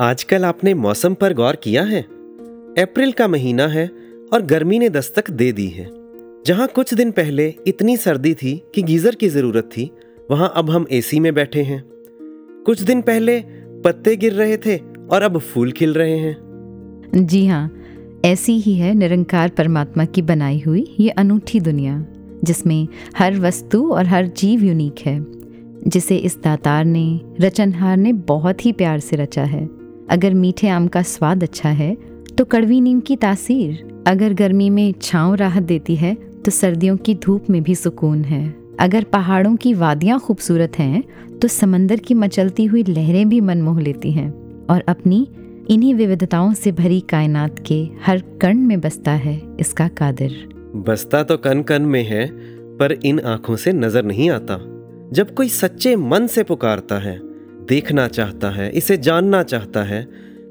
आजकल आपने मौसम पर गौर किया है? अप्रैल का महीना है और गर्मी ने दस्तक दे दी है। जहाँ कुछ दिन पहले इतनी सर्दी थी कि गीजर की ज़रूरत थी, वहाँ अब हम एसी में बैठे हैं। कुछ दिन पहले पत्ते गिर रहे थे और अब फूल खिल रहे हैं। जी हाँ ऐसी ही है निरंकार परमात्मा की बनाई हुई ये अनूठी दुनिया, जिसमें हर वस्तु और हर जीव यूनिक है, जिसे इस दातार ने, रचनहार ने बहुत ही प्यार से रचा है। अगर मीठे आम का स्वाद अच्छा है तो कड़वी नीम की तासीर। अगर गर्मी में छाँव राहत देती है तो सर्दियों की धूप में भी सुकून है। अगर पहाड़ों की वादियाँ खूबसूरत हैं तो समंदर की मचलती हुई लहरें भी मन मोह लेती हैं। और अपनी, इन्हीं विविधताओं से भरी कायनात के हर कण में बसता है इसका कादिर। बसता तो कन कन में है, पर इन आँखों से नज़र नहीं आता। जब कोई सच्चे मन से पुकारता है देखना चाहता है इसे जानना चाहता है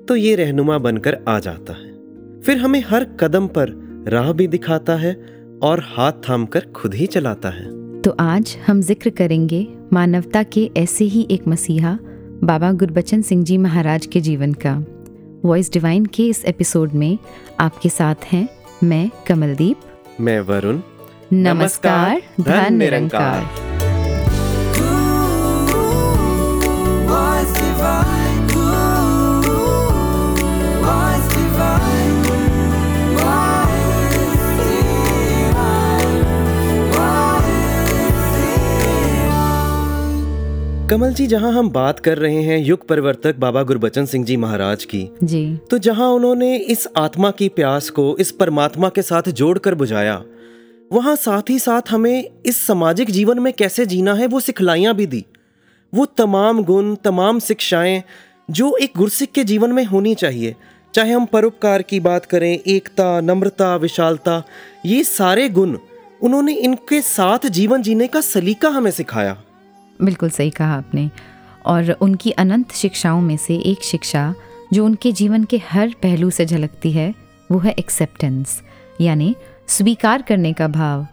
तो ये रहनुमा बनकर आ जाता है। फिर हमें हर कदम पर राह भी दिखाता है और हाथ थाम कर खुद ही चलाता है। तो आज हम ज़िक्र करेंगे मानवता के ऐसे ही एक मसीहा बाबा गुरबचन सिंह जी महाराज के जीवन का। वॉइस डिवाइन के इस एपिसोड में आपके साथ हैं मैं कमलदीप। मैं वरुण। नमस्कार धन निरंकार। Was कमल जी जहाँ हम बात कर रहे हैं युग परिवर्तक बाबा गुरबचन सिंह जी महाराज की जी। तो जहाँ उन्होंने इस आत्मा की प्यास को इस परमात्मा के साथ जोड़कर बुझाया वहाँ साथ ही साथ हमें इस सामाजिक जीवन में कैसे जीना है वो सिखलाइयाँ भी दी। वो तमाम गुण, तमाम शिक्षाएँ जो एक गुरसिक के जीवन में होनी चाहिए। चाहे हम परोपकार की बात करें, एकता, नम्रता, विशालता, ये सारे गुण उन्होंने इनके साथ जीवन जीने का सलीका हमें सिखाया। बिल्कुल सही कहा आपने। और उनकी अनंत शिक्षाओं में से एक शिक्षा, जो उनके जीवन के हर पहलू से झलकती है, वो है एक्सेप्टेंस यानी स्वीकार करने का भाव।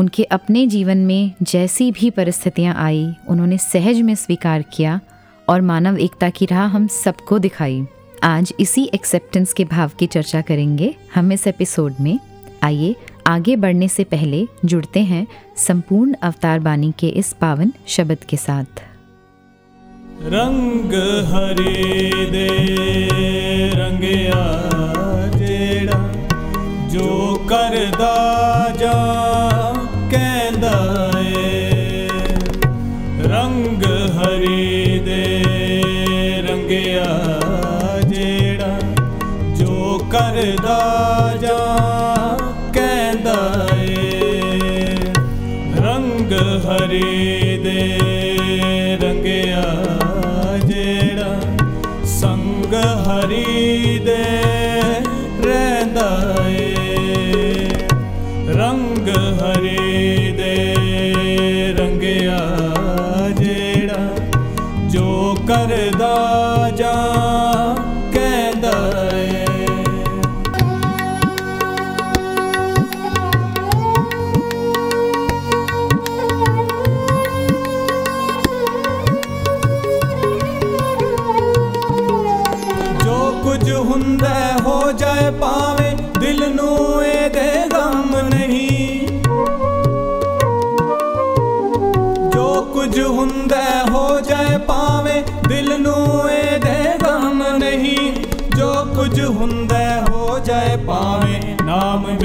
उनके अपने जीवन में जैसी भी परिस्थितियाँ आई, उन्होंने सहज में स्वीकार किया और मानव एकता की राह हम सबको दिखाई। आज इसी एक्सेप्टेंस के भाव की चर्चा करेंगे हम इस एपिसोड में। आइए, आगे बढ़ने से पहले जुड़ते हैं संपूर्ण अवतार बानी के इस पावन शब्द के साथ। रंग हरे दे रंगया जो करदा जा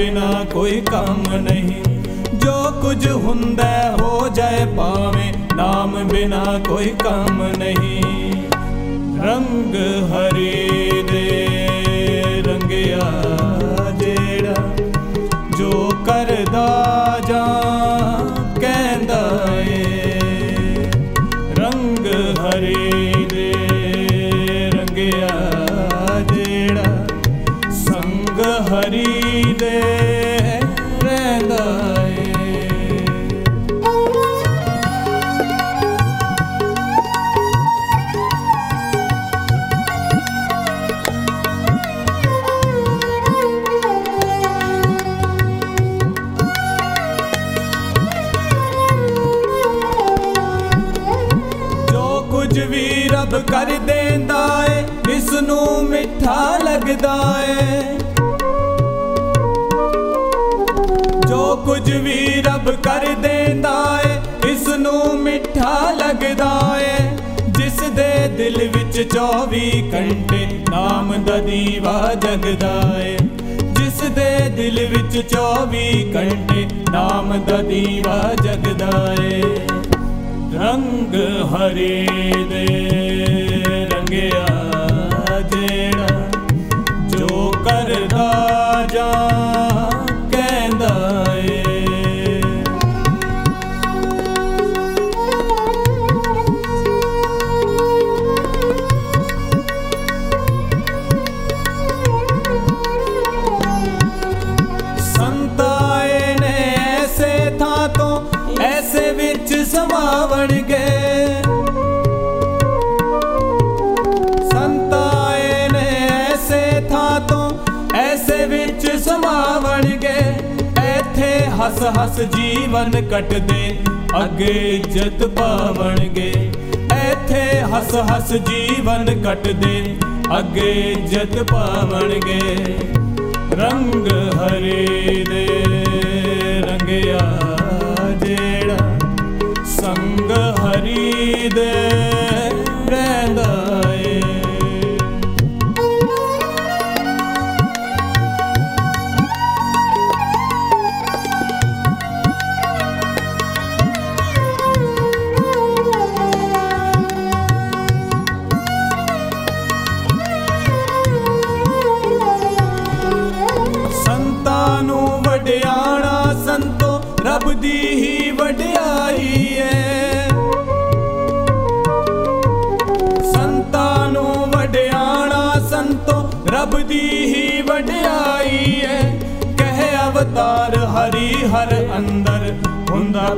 ਬਿਨਾ ਕੋਈ ਕੰਮ ਨਹੀਂ। ਜੋ ਕੁਝ ਹੁੰਦਾ ਹੋ ਜਾਏ ਭਾਵੇਂ, ਨਾਮ ਬਿਨਾ ਕੋਈ ਕੰਮ ਨਹੀਂ। ਰੰਗ ਹਰੇ ਦੇ ਰੰਗਿਆ ਜਿਹੜਾ ਜੋ ਕਰਦਾ ਜਾਂ ਨੂੰ ਮਿੱਠਾ ਲੱਗਦਾ ਏ। ਜੋ ਕੁਝ ਵੀ ਰੱਬ ਕਰ ਦੇਂਦਾ ਏ, ਇਸ ਨੂੰ ਮਿੱਠਾ ਲੱਗਦਾ ਏ। ਜਿਸ ਦੇ ਦਿਲ ਵਿੱਚ 24 ਘੰਟੇ ਨਾਮ ਦਾ ਦੀਵਾ ਜਗਦਾ ਏ। ਜਿਸ ਦੇ ਦਿਲ ਵਿੱਚ 24 ਘੰਟੇ ਨਾਮ ਦਾ ਦੀਵਾ ਜਗਦਾ ਏ। ਰੰਗ ਹਰੇ ਦੇ कर दा ਹੱਸ ਹੱਸ ਜੀਵਨ ਕੱਟਦੇ, ਅੱਗੇ ਇੱਜ਼ਤ ਪਾਵਣਗੇ। ਇੱਥੇ ਹੱਸ ਹੱਸ ਜੀਵਨ ਕੱਟਦੇ, ਅੱਗੇ ਇੱਜ਼ਤ ਪਾਵਣਗੇ। ਰੰਗ ਹਰੇ ਦੇ ਰੰਗਿਆ ਜਿਹੜਾ ਸੰਗ ਹਰੀ ਦੇ।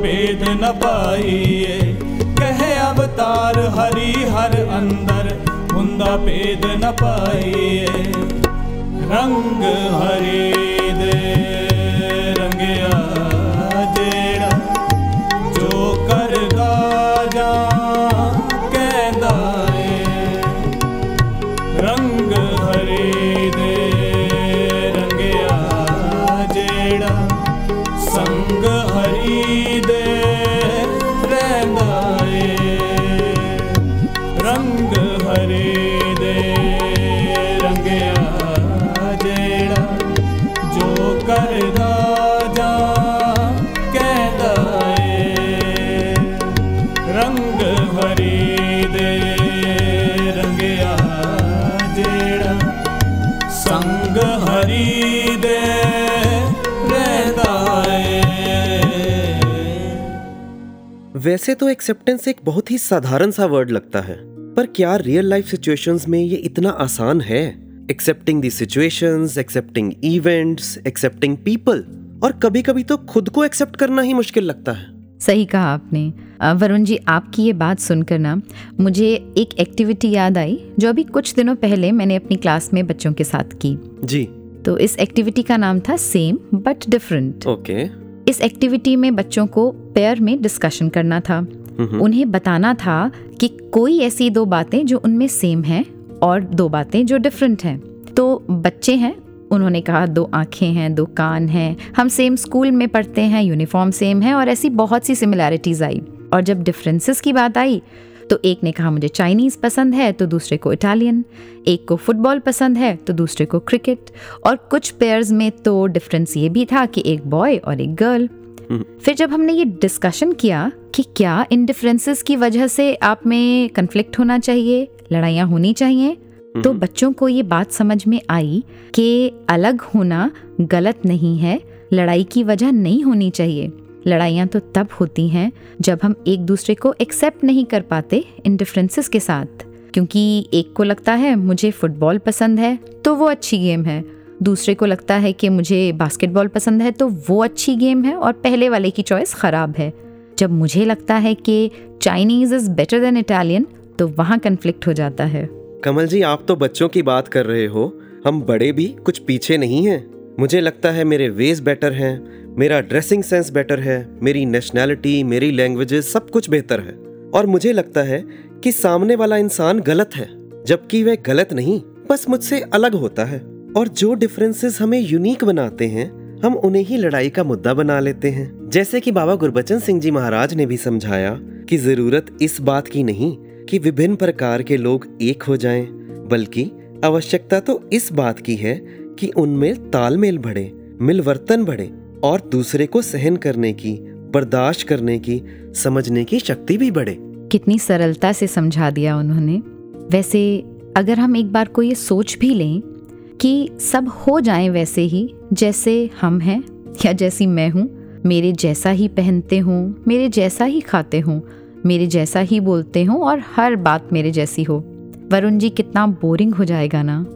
ਭੇਦ ਨ ਪਾਈਏ ਕਹਿ ਅਵਤਾਰ ਹਰੀ ਹਰ ਅੰਦਰ ਹੁੰਦਾ ਭੇਦ ਨ ਪਾਈਏ ਰੰਗ ਹਰੇ वैसे तो एक्सेप्टेंस एक बहुत ही साधारण सा वर्ड लगता है पर क्या रियल लाइफ सिचुएशंस में ये इतना आसान है? Accepting the situations accepting events accepting people और कभी कभी तो खुद को एक्सेप्ट करना ही मुश्किल लगता है। सही कहा आपने। वरुण जी आपकी ये बात सुनकर ना मुझे एक एक्टिविटी याद आई जो अभी कुछ दिनों पहले मैंने अपनी क्लास में बच्चों के साथ की। जी। तो इस एक्टिविटी का नाम था सेम बट डिफरेंट ओके इस एक्टिविटी में बच्चों को पेयर में डिस्कशन करना था। उन्हें बताना था कि कोई ऐसी दो बातें जो उनमें सेम हैं और दो बातें जो डिफरेंट हैं। तो बच्चे हैं उन्होंने कहा दो आँखें हैं दो कान हैं हम सेम स्कूल में पढ़ते हैं यूनिफॉर्म सेम है और ऐसी बहुत सी सिमिलैरिटीज आई। और जब डिफरेंसेस की बात आई तो एक ने कहा मुझे चाइनीज़ पसंद है तो दूसरे को इटालियन एक को फुटबॉल पसंद है तो दूसरे को क्रिकेट और कुछ पेयर्स में तो डिफरेंस ये भी था कि एक बॉय और एक गर्ल फिर जब हमने ये डिस्कशन किया कि क्या इन डिफरेंसेस की वजह से आप में कन्फ्लिक्ट होना चाहिए लड़ाइयाँ होनी चाहिए तो बच्चों को ये बात समझ में आई कि अलग होना गलत नहीं है लड़ाई की वजह नहीं होनी चाहिए. लड़ाइयाँ तो तब होती हैं जब हम एक दूसरे को एक्सेप्ट नहीं कर पाते इन डिफरेंसेस के साथ। क्योंकि एक को लगता है, मुझे फुटबॉल पसंद है तो वो अच्छी गेम है। दूसरे को लगता है कि, मुझे बास्केटबॉल पसंद है तो वो अच्छी गेम है और पहले वाले की चॉइस ख़राब है। जब मुझे लगता है कि Chinese is better than Italian तो वहाँ कन्फ्लिक्ट हो जाता है। कमल जी, आप तो बच्चों की बात कर रहे हो। हम बड़े भी कुछ पीछे नहीं हैं। मुझे लगता है मेरे वेज बेटर हैं। मेरा ड्रेसिंग सेंस बेटर है मेरी नेशनैलिटी मेरी लैंग्वेजेस सब कुछ बेहतर है। और मुझे लगता है कि सामने वाला इंसान गलत है जबकि वह गलत नहीं बस मुझसे अलग होता है। और जो डिफरेंसेस हमें यूनिक बनाते हैं हम उन्हें ही लड़ाई का मुद्दा बना लेते हैं। जैसे कि बाबा गुरबचन सिंह जी महाराज ने भी समझाया कि ज़रूरत इस बात की नहीं कि विभिन्न प्रकार के लोग एक हो जाएँ, बल्कि आवश्यकता तो इस बात की है कि उनमें तालमेल बढ़े मिलवर्तन बढ़े और दूसरे को सहन करने की बर्दाश्त करने की समझने की शक्ति भी बढ़े। कितनी सरलता से समझा दिया उन्होंने। वैसे अगर हम एक बार को ये सोच भी लें कि सब हो जाए वैसे ही जैसे हम हैं या जैसी मैं हूँ मेरे जैसा ही पहनते हों मेरे जैसा ही खाते हों मेरे जैसा ही बोलते हों और हर बात मेरे जैसी हो। वरुण जी कितना बोरिंग हो जाएगा ना।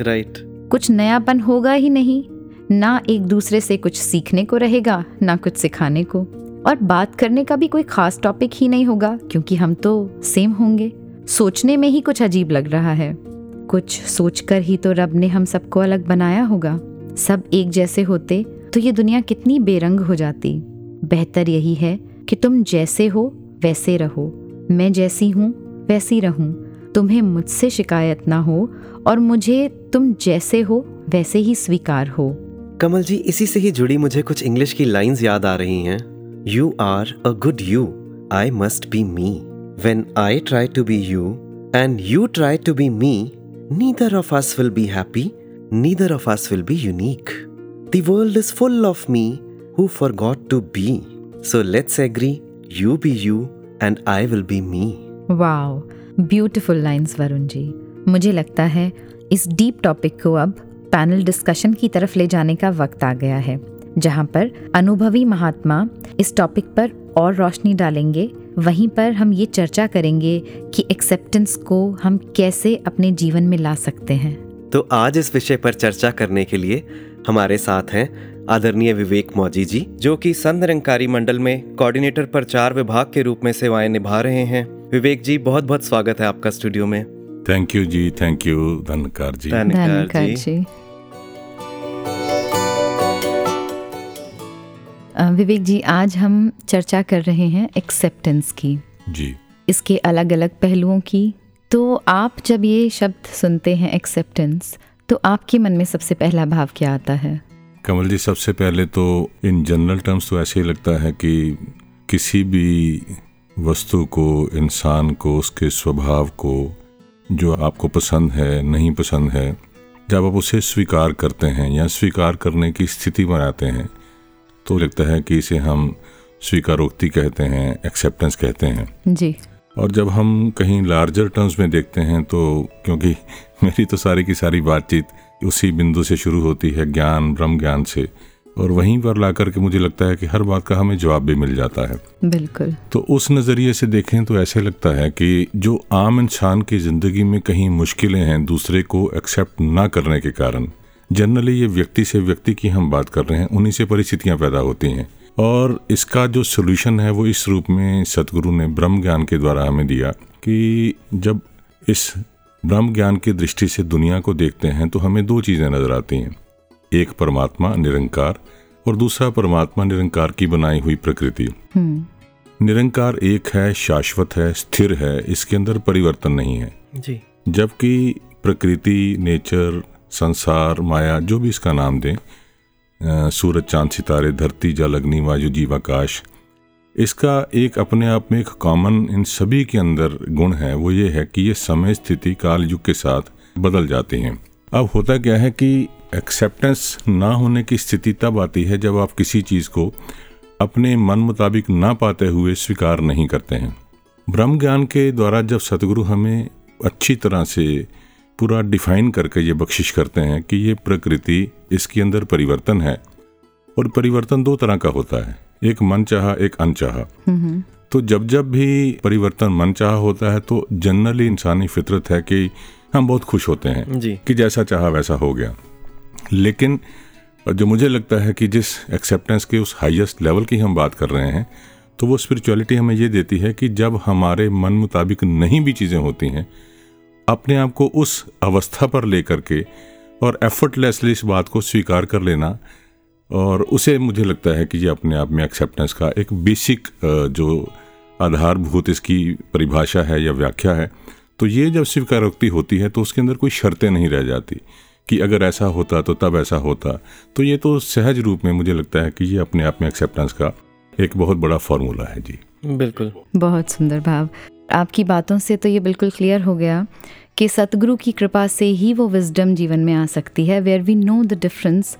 Right right. कुछ नयापन होगा ही नहीं। ना एक दूसरे से कुछ सीखने को रहेगा, ना कुछ सिखाने को। और बात करने का भी कोई खास टॉपिक ही नहीं होगा, क्योंकि हम तो सेम होंगे। सोचने में ही कुछ अजीब लग रहा है। कुछ सोचकर ही तो रब ने हम सबको अलग बनाया होगा। सब एक जैसे होते तो ये दुनिया कितनी बेरंग हो जाती। बेहतर यही है कि तुम जैसे हो, वैसे रहो। मैं जैसी हूँ, वैसी रहूँ। तुम्हें मुझसे शिकायत ना हो, और मुझे तुम जैसे हो, वैसे ही स्वीकार हो। कमल जी, इसी से ही जुड़ी मुझे कुछ इंग्लिश की लाइंस याद आ रही हैं। You are a good you I must be me when I try to be you and you try to be me neither of us will be happy neither of us will be unique the world is full of me who forgot to be so let's agree you be you and I will be me wow beautiful lines Varun ji मुझे लगता है, इस deep topic को अब panel discussion की तरफ़ ले जाने का वक्त आ गया है जहाँ पर अनुभवी महात्मा इस टॉपिक पर और रोशनी डालेंगे। वहीं पर हम ये चर्चा करेंगे कि एक्सेप्टेंस को हम कैसे अपने जीवन में ला सकते हैं। तो आज इस विषय पर चर्चा करने के लिए हमारे साथ हैं आदरणीय विवेक मौजी जी जो कि संत निरंकारी मंडल में कोऑर्डिनेटर प्रचार विभाग के रूप में सेवाएँ निभा रहे हैं। विवेक जी बहुत बहुत स्वागत है आपका स्टूडियो में। थैंक यू जी थैंक यू धनकार जी। धन्यकार जी। जी। विवेक जी आज हम चर्चा कर रहे हैं एक्सेप्टेंस की। जी। इसके अलग अलग पहलुओं की। तो आप जब ये शब्द सुनते हैं एक्सेप्टेंस तो आपके मन में सबसे पहला भाव क्या आता है? कमल जी सबसे पहले तो इन जनरल टर्म्स तो ऐसे ही लगता है कि किसी भी वस्तु को इंसान को उसके स्वभाव को जो आपको पसंद है नहीं पसंद है जब आप उसे स्वीकार करते हैं या स्वीकार करने की स्थिति बनाते हैं तो लगता है कि इसे हम स्वीकारोक्ति कहते हैं एक्सेप्टेंस कहते हैं। जी। और जब हम कहीं लार्जर टर्म्स में देखते हैं तो क्योंकि मेरी तो सारी की सारी बातचीत उसी बिंदु से शुरू होती है ज्ञान ब्रह्म ज्ञान से। और वहीं पर ला करके मुझे लगता है कि हर बात का हमें जवाब भी मिल जाता है। बिल्कुल। तो उस नज़रिए से देखें तो ऐसे लगता है कि जो आम इंसान की ज़िंदगी में कहीं मुश्किलें हैं दूसरे को एक्सेप्ट ना करने के कारण जनरली ये व्यक्ति से व्यक्ति की हम बात कर रहे हैं उन्हीं से परिस्थितियाँ पैदा होती हैं। और इसका जो सोल्यूशन है वो इस रूप में सतगुरु ने ब्रह्म ज्ञान के द्वारा हमें दिया कि जब इस ब्रह्म ज्ञान की दृष्टि से दुनिया को देखते हैं तो हमें दो चीज़ें नज़र आती हैं। एक परमात्मा निरंकार और दूसरा परमात्मा निरंकार की बनाई हुई प्रकृति। हम्म। निरंकार एक है शाश्वत है स्थिर है इसके अंदर परिवर्तन नहीं है। जी। जबकि प्रकृति नेचर संसार, माया, जो भी इसका नाम दें सूरज, चाँद, सितारे, धरती, जल, अग्नि, वायु, जीव, आकाश, इसका एक अपने आप में एक कॉमन इन सभी के अंदर गुण है, वो ये है कि ये समय, स्थिति, काल, युग के साथ बदल जाती हैं। अब होता क्या है कि एक्सेप्टेंस ना होने की स्थिति तब आती है जब आप किसी चीज़ को अपने मन मुताबिक ना पाते हुए स्वीकार नहीं करते हैं। ब्रह्म ज्ञान के द्वारा जब सतगुरु हमें अच्छी तरह से पूरा डिफाइन करके ये बख्शिश करते हैं कि ये प्रकृति इसके अंदर परिवर्तन है और परिवर्तन दो तरह का होता है एक मन चाह एक अनचाहा। हम्म तो जब जब भी परिवर्तन मन चाह होता है तो जनरली इंसानी फितरत है कि हम बहुत खुश होते हैं जी। कि जैसा चाह वैसा हो गया। लेकिन जो मुझे लगता है कि जिस एक्सेप्टेंस के उस हाईएस्ट लेवल की हम बात कर रहे हैं तो वो स्पिरिचुअलिटी हमें ये देती है कि जब हमारे मन मुताबिक नहीं भी चीज़ें होती हैं अपने आप को उस अवस्था पर लेकर के और एफर्टलेसली इस बात को स्वीकार कर लेना और उसे मुझे लगता है कि ये अपने आप में एक्सेप्टेंस का एक बेसिक जो आधारभूत इसकी परिभाषा है या व्याख्या है तो ये जब स्वीकारोक्ति होती है तो उसके अंदर कोई शर्तें नहीं रह जाती कि अगर ऐसा होता तो तब ऐसा होता। तो ये तो सहज रूप में मुझे लगता है कि ये अपने आप में एक्सेप्टेंस का एक बहुत बड़ा फॉर्मूला है जी। बिल्कुल। बहुत सुंदर भाव। आपकी बातों से तो ये बिल्कुल क्लियर हो गया कि सतगुरु की कृपा से ही वो विजडम जीवन में आ सकती है where we know the difference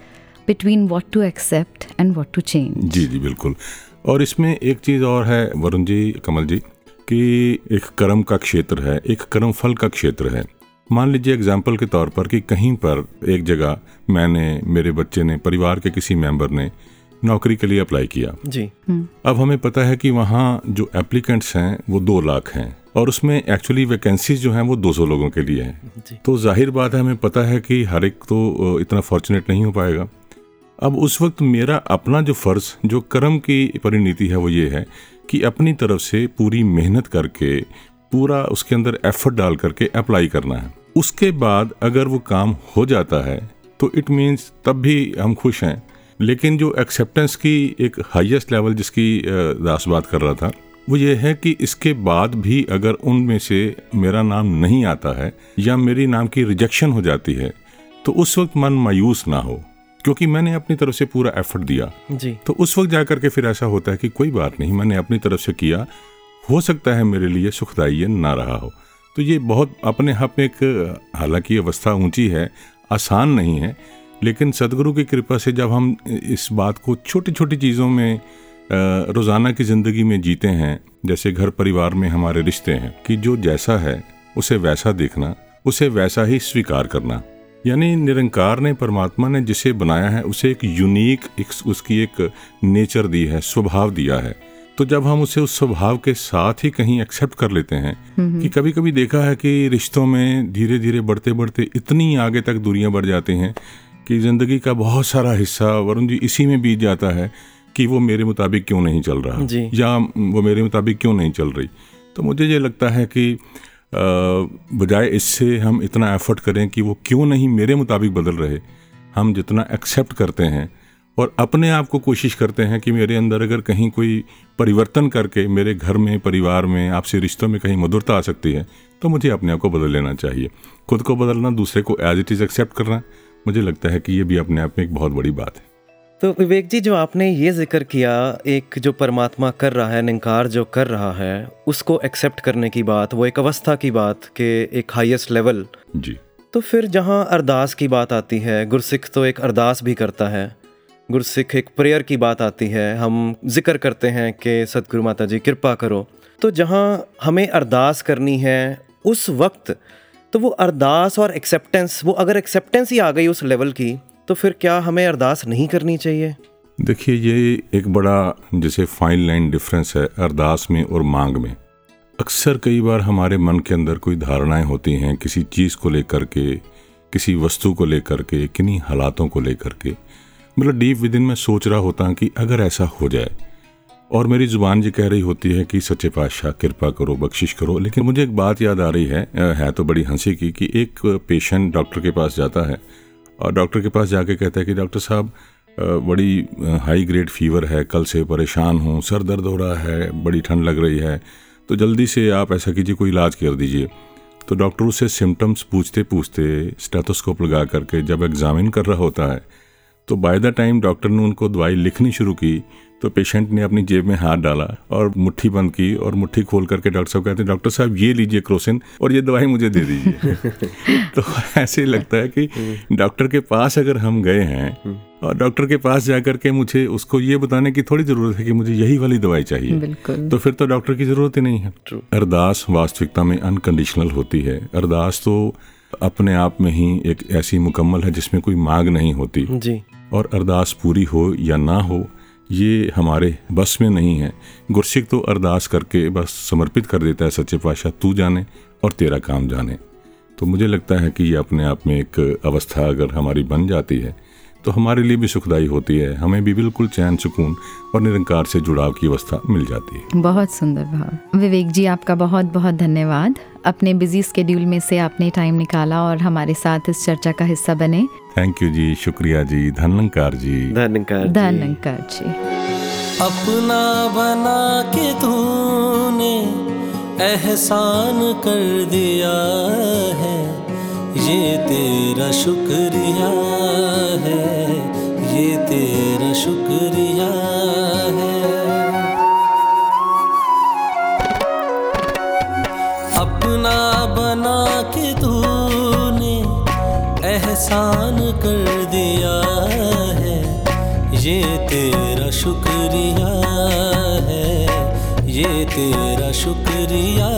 between what to accept and what to change जी जी, बिल्कुल। और इसमें एक चीज़ और है, वरुण जी, कमल जी, कि एक कर्म का क्षेत्र है, एक कर्म फल का क्षेत्र है। मान लीजिए एग्ज़ाम्पल के तौर पर कि कहीं पर एक जगह मैंने, मेरे बच्चे ने, परिवार के किसी मेंबर ने नौकरी के लिए अप्लाई किया। जी। अब हमें पता है कि वहाँ जो एप्लीकेंट्स हैं वो दो लाख हैं और उसमें एक्चुअली वैकेंसीज जो हैं वो 200 लोगों के लिए हैं। तो ज़ाहिर बात है हमें पता है कि हर एक तो इतना फॉर्चुनेट नहीं हो पाएगा। अब उस वक्त मेरा अपना जो फ़र्ज़ जो कर्म की परिणति है वो ये है कि अपनी तरफ़ से पूरी मेहनत करके पूरा उसके अंदर एफर्ट डाल करके अप्लाई करना है। उसके बाद अगर वो काम हो जाता है तो इट मीन्स तब भी हम खुश हैं। लेकिन जो एक्सेप्टेंस की एक हाईएस्ट लेवल जिसकी दास बात कर रहा था वो ये है कि इसके बाद भी अगर उनमें से मेरा नाम नहीं आता है या मेरी नाम की रिजेक्शन हो जाती है तो उस वक्त मन मायूस ना हो क्योंकि मैंने अपनी तरफ़ से पूरा एफर्ट दिया। जी। तो उस वक्त जाकर के फिर ऐसा होता है कि कोई बात नहीं मैंने अपनी तरफ़ से किया हो सकता है मेरे लिए सुखदायी ना रहा हो। तो ये बहुत अपने आप में एक हालाँकि अवस्था ऊँची है आसान नहीं है लेकिन सदगुरु की कृपा से जब हम इस बात को छोटी छोटी चीज़ों में रोज़ाना की ज़िंदगी में जीते हैं जैसे घर परिवार में हमारे रिश्ते हैं कि जो जैसा है उसे वैसा देखना उसे वैसा ही स्वीकार करना। यानी निरंकार ने परमात्मा ने जिसे बनाया है उसे एक यूनिक एक उसकी एक नेचर दी है स्वभाव दिया है। तो जब हम उसे उस स्वभाव के साथ ही कहीं एक्सेप्ट कर लेते हैं कि कभी कभी देखा है कि रिश्तों में धीरे धीरे बढ़ते बढ़ते इतनी आगे तक दूरियाँ बढ़ जाती हैं कि ज़िंदगी का बहुत सारा हिस्सा वरुण जी इसी में बीत जाता है कि वो मेरे मुताबिक क्यों नहीं चल रहा। जी। या वो मेरे मुताबिक क्यों नहीं चल रही। तो मुझे ये लगता है कि बजाय इससे हम इतना एफर्ट करें कि वो क्यों नहीं मेरे मुताबिक बदल रहे। हम जितना एक्सेप्ट करते हैं और अपने आप को कोशिश करते हैं कि मेरे अंदर अगर कहीं कोई परिवर्तन करके मेरे घर में परिवार में आपसे रिश्तों में कहीं मधुरता आ सकती है तो मुझे अपने आप को बदल लेना चाहिए। खुद को बदलना दूसरे को एज इट इज़ एक्सेप्ट करना। मुझे लगता है कि ये भी अपने आप में एक बहुत बड़ी बात है। तो विवेक जी जो आपने ये ज़िक्र किया एक जो परमात्मा कर रहा है निंकार जो कर रहा है उसको एक्सेप्ट करने की बात वो एक अवस्था की बात कि एक हाईएस्ट लेवल जी। तो फिर जहाँ अरदास की बात आती है गुरसिख तो एक अरदास भी करता है। गुरसिख एक प्रेयर की बात आती है। हम ज़िक्र करते हैं कि सतगुरु माता जी कृपा करो। तो जहाँ हमें अरदास करनी है उस वक्त तो वो अरदास और एक्सेप्टेंस वो अगर एक्सेप्टेंस ही आ गई उस लेवल की तो फिर क्या हमें अरदास नहीं करनी चाहिए? देखिए, ये एक बड़ा, जैसे फाइन लाइन डिफरेंस है, अरदास में और मांग में। अक्सर कई बार हमारे मन के अंदर कोई धारणाएँ होती हैं, किसी चीज़ को लेकर के, किसी वस्तु को लेकर के, किन्हीं हालातों को लेकर के। मतलब डीप विद इन मैं सोच रहा होता कि अगर ऐसा हो जाए और मेरी ज़ुबान ये कह रही होती है कि सच्चे पातशाह, कृपा करो, बख्शिश करो। लेकिन मुझे एक बात याद आ रही है है तो बड़ी हँसी की कि एक पेशेंट डॉक्टर के पास जाता है और डॉक्टर के पास जाके कहता है कि, डॉक्टर साहब बड़ी हाई ग्रेड फीवर है, कल से परेशान हूँ, सर दर्द हो रहा है, बड़ी ठंड लग रही है तो जल्दी से आप ऐसा कीजिए, कोई इलाज कर दीजिए। तो डॉक्टर उससे सिम्टम्स पूछते पूछते स्टेथोस्कोप लगा करके जब एग्जामिन कर रहा होता है तो बाय द टाइम डॉक्टर ने उनको दवाई लिखनी शुरू की तो पेशेंट ने अपनी जेब में हाथ डाला और मुट्ठी बंद की और मुट्ठी खोल करके डॉक्टर साहब कहते हैं डॉक्टर साहब ये लीजिए क्रोसिन और ये दवाई मुझे दे दीजिए। तो ऐसे लगता है कि डॉक्टर के पास अगर हम गए हैं और डॉक्टर के पास जाकर के मुझे उसको ये बताने की थोड़ी ज़रूरत है कि मुझे यही वाली दवाई चाहिए तो फिर तो डॉक्टर की ज़रूरत ही नहीं है। अरदास वास्तविकता में अनकंडीशनल होती है। अरदास तो अपने आप में ही एक ऐसी मुकम्मल है जिसमें कोई मांग नहीं होती। जी। और अरदास पूरी हो या ना हो ये हमारे बस में नहीं है। गुरसिख तो अरदास करके बस समर्पित कर देता है, सच्चे पातशाह, तू जाने और तेरा काम जाने। तो मुझे लगता है कि ये अपने आप में एक अवस्था अगर हमारी बन जाती है तो हमारे लिए भी सुखदाई होती है। हमें भी बिल्कुल चैन, सुकून और निरंकार से जुड़ाव की अवस्था मिल जाती है। बहुत सुंदर भाव। विवेक जी, आपका बहुत बहुत धन्यवाद। अपने बिज़ी स्केड्यूल में से आपने टाइम निकाला और हमारे साथ इस चर्चा का हिस्सा बने। थैंक यू जी शुक्रिया जी धनंकार जी। धन्यकार जी। धन्यकार जी। अपना बना के तूने एहसान कर दिया है ये तेरा शुक्रिया है ये तेरा शुक्रिया एहसान कर दिया है ये तेरा शुक्रिया है ये तेरा शुक्रिया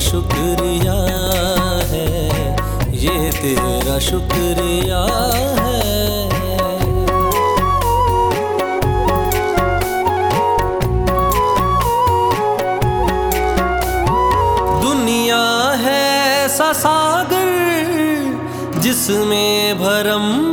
शुक्रिया है ये तेरा शुक्रिया है। दुनिया है ऐसा सागर जिसमें भरम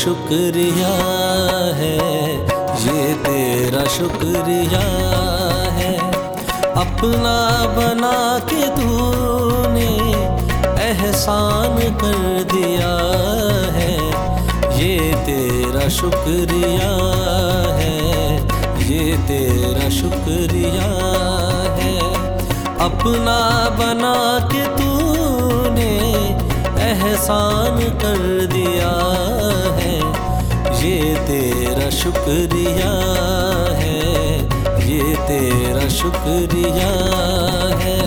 शुक्रिया है, ये तेरा शुक्रिया है। अपना बना के तूने एहसान कर दिया है, ये तेरा शुक्रिया है, ये तेरा शुक्रिया है। अपना बना के तूने एहसान कर दिया है ये तेरा शुक्रिया है ये तेरा शुक्रिया है।